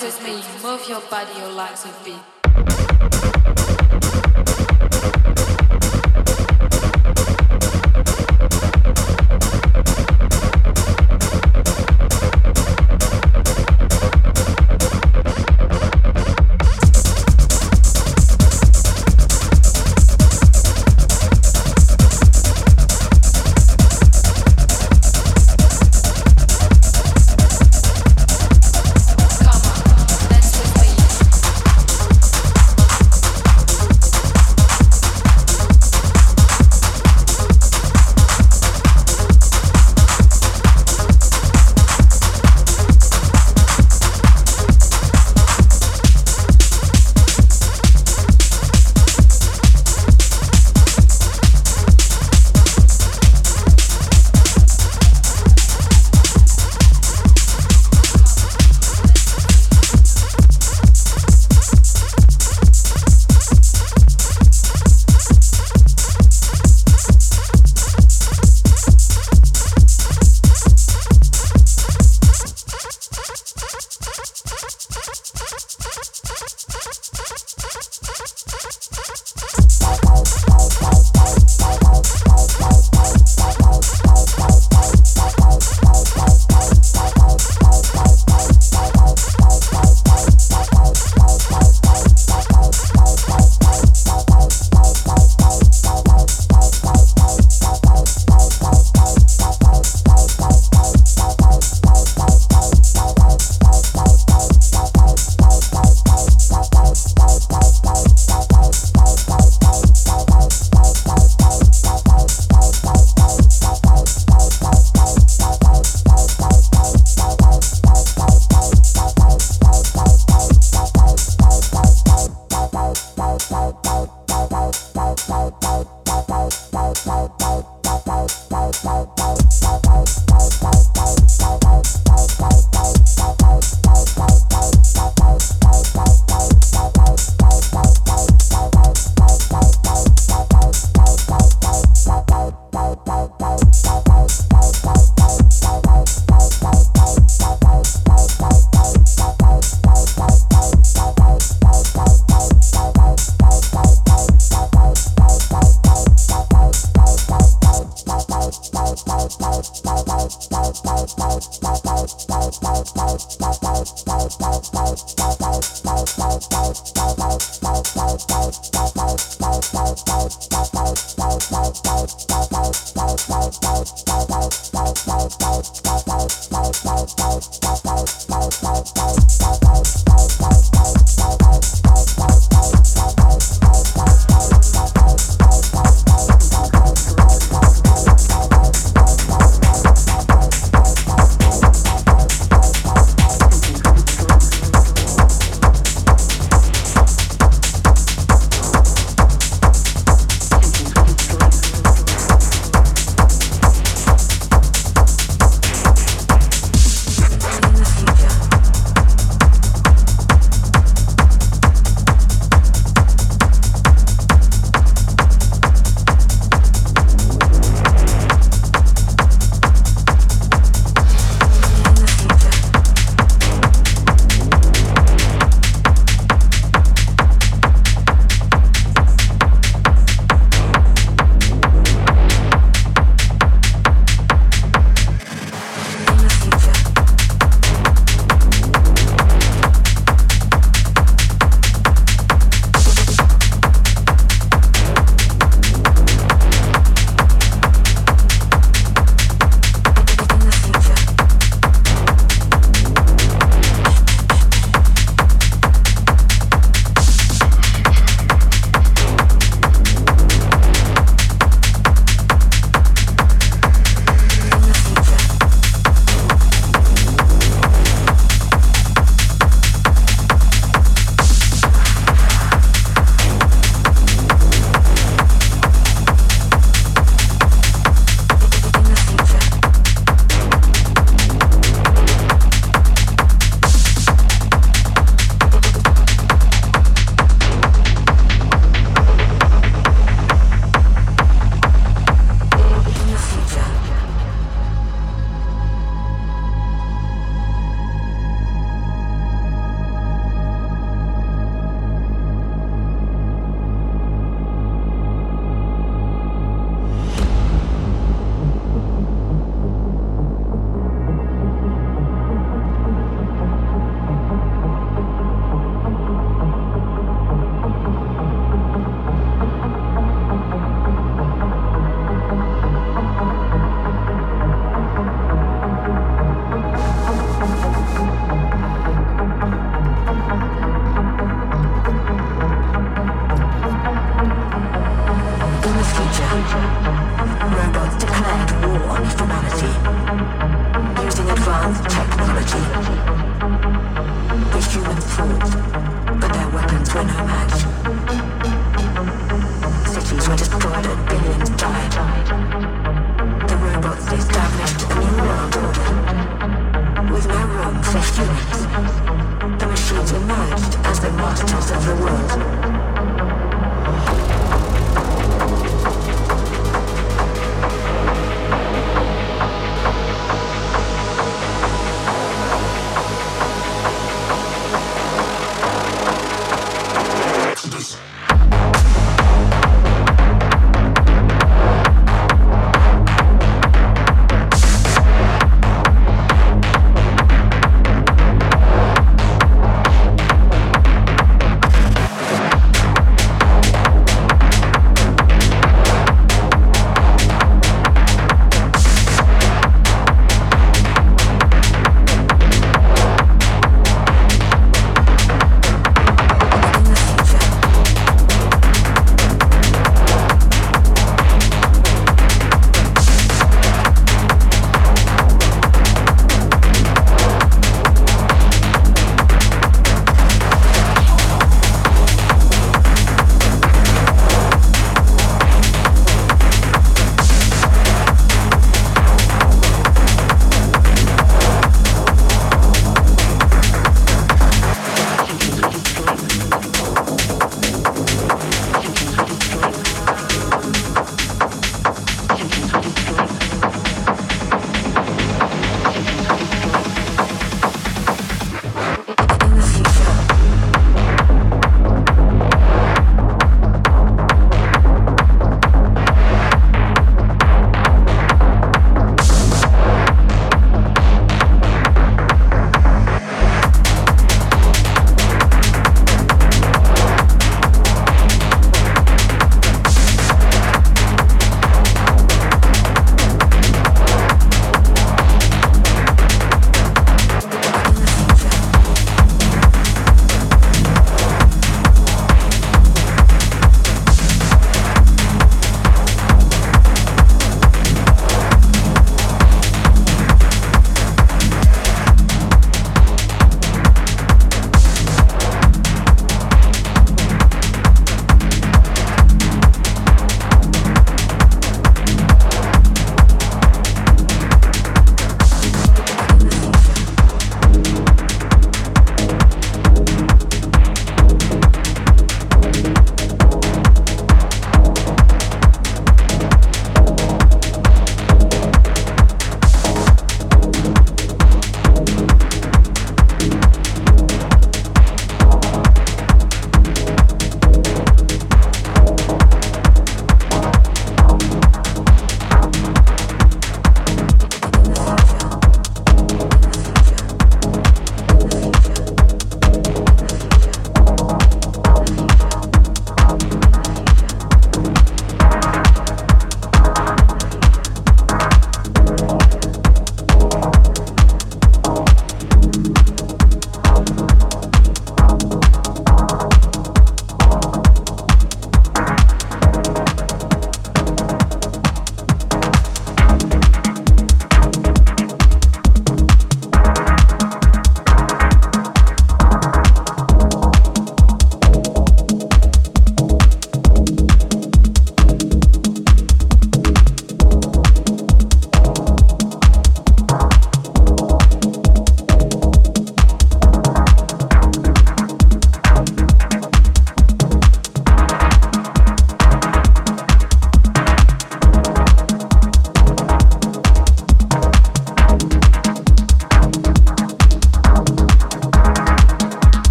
dance with me, move your body, your legs with me.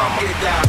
I'ma get down.